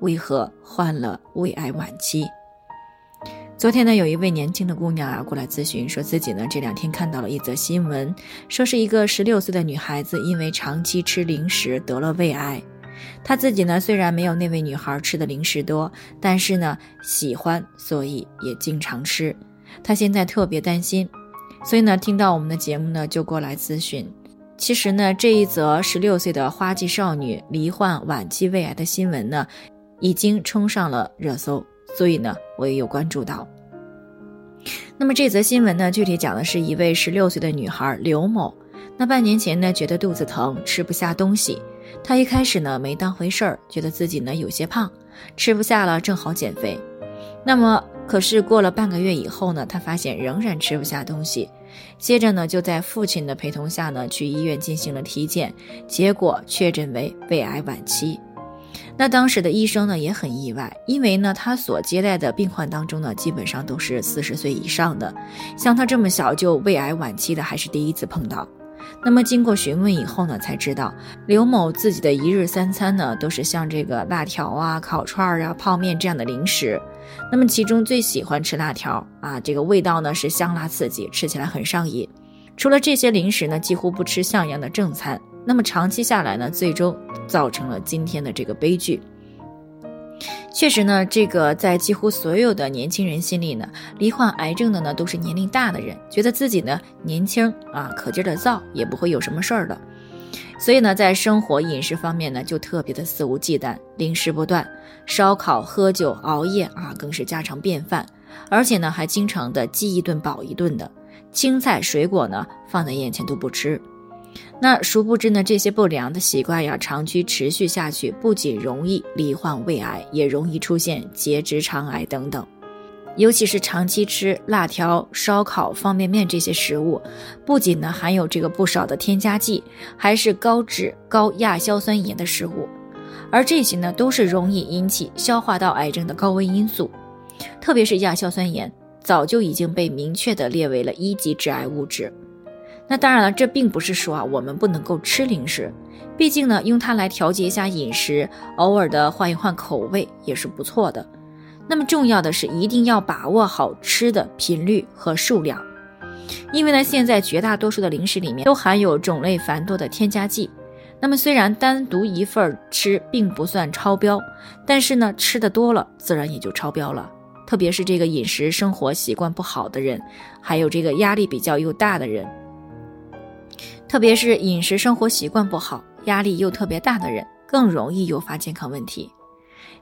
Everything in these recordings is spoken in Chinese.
为何患了胃癌晚期？昨天呢，有一位年轻的姑娘啊过来咨询，说自己呢这两天看到了一则新闻，说是一个十六岁的女孩子因为长期吃零食得了胃癌。她自己呢虽然没有那位女孩吃的零食多，但是呢喜欢，所以也经常吃。她现在特别担心，所以呢听到我们的节目呢就过来咨询。其实呢这一则十六岁的花季少女罹患晚期胃癌的新闻呢。已经冲上了热搜，所以呢，我也有关注到。那么这则新闻呢，具体讲的是一位十六岁的女孩刘某。那半年前呢，觉得肚子疼，吃不下东西。她一开始呢，没当回事儿，觉得自己呢有些胖，吃不下了，正好减肥。那么，可是过了半个月以后呢，她发现仍然吃不下东西。接着呢，就在父亲的陪同下呢，去医院进行了体检，结果确诊为胃癌晚期。那当时的医生呢也很意外，因为呢他所接待的病患当中呢基本上都是四十岁以上的，像他这么小就胃癌晚期的还是第一次碰到。那么经过询问以后呢，才知道刘某自己的一日三餐呢都是像这个辣条啊、烤串啊、泡面这样的零食。那么其中最喜欢吃辣条啊，这个味道呢是香辣刺激，吃起来很上瘾。除了这些零食呢，几乎不吃像样的正餐。那么长期下来呢，最终。造成了今天的这个悲剧。确实呢，这个在几乎所有的年轻人心里呢，罹患癌症的呢都是年龄大的人，觉得自己呢年轻啊，可劲儿的造，也不会有什么事儿的。所以呢，在生活饮食方面呢，就特别的肆无忌惮，零食不断，烧烤、喝酒、熬夜啊，更是家常便饭。而且呢，还经常的饥一顿饱一顿的，青菜水果呢放在眼前都不吃。那殊不知呢，这些不良的习惯呀，长期持续下去，不仅容易罹患胃癌，也容易出现结直肠癌等等。尤其是长期吃辣条、烧烤、方便面这些食物，不仅呢含有这个不少的添加剂，还是高脂高亚硝酸盐的食物，而这些呢都是容易引起消化道癌症的高危因素。特别是亚硝酸盐，早就已经被明确的列为了一级致癌物质。那当然了，这并不是说啊，我们不能够吃零食，毕竟呢，用它来调节一下饮食，偶尔的换一换口味也是不错的。那么重要的是，一定要把握好吃的频率和数量，因为呢，现在绝大多数的零食里面都含有种类繁多的添加剂。那么虽然单独一份吃并不算超标，但是呢，吃的多了，自然也就超标了。特别是这个饮食生活习惯不好的人，还有这个压力比较又大的人。特别是饮食生活习惯不好、压力又特别大的人，更容易诱发健康问题。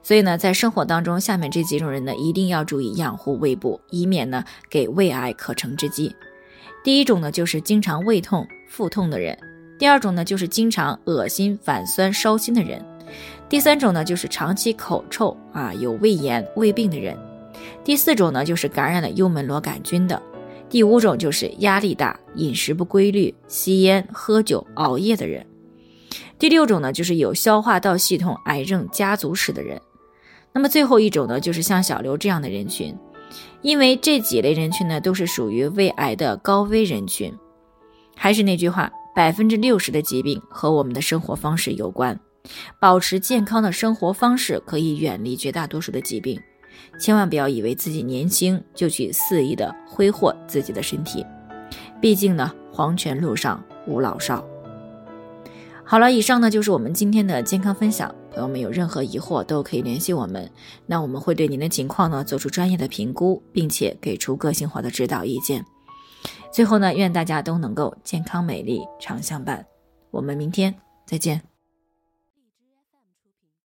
所以呢，在生活当中，下面这几种人呢，一定要注意养护胃部，以免呢给胃癌可乘之机。第一种呢，就是经常胃痛、腹痛的人；第二种呢，就是经常恶心、反酸、烧心的人；第三种呢，就是长期口臭啊、有胃炎、胃病的人；第四种呢，就是感染了幽门螺杆菌的。第五种就是压力大、饮食不规律、吸烟、喝酒、熬夜的人；第六种呢，就是有消化道系统癌症家族史的人；那么最后一种呢，就是像小刘这样的人群，因为这几类人群呢，都是属于胃癌的高危人群。还是那句话，百分之六十的疾病和我们的生活方式有关，保持健康的生活方式可以远离绝大多数的疾病。千万不要以为自己年轻就去肆意的挥霍自己的身体，毕竟呢，黄泉路上无老少。好了，以上呢就是我们今天的健康分享。朋友们有任何疑惑都可以联系我们，那我们会对您的情况呢做出专业的评估，并且给出个性化的指导意见。最后呢，愿大家都能够健康美丽常相伴。我们明天再见。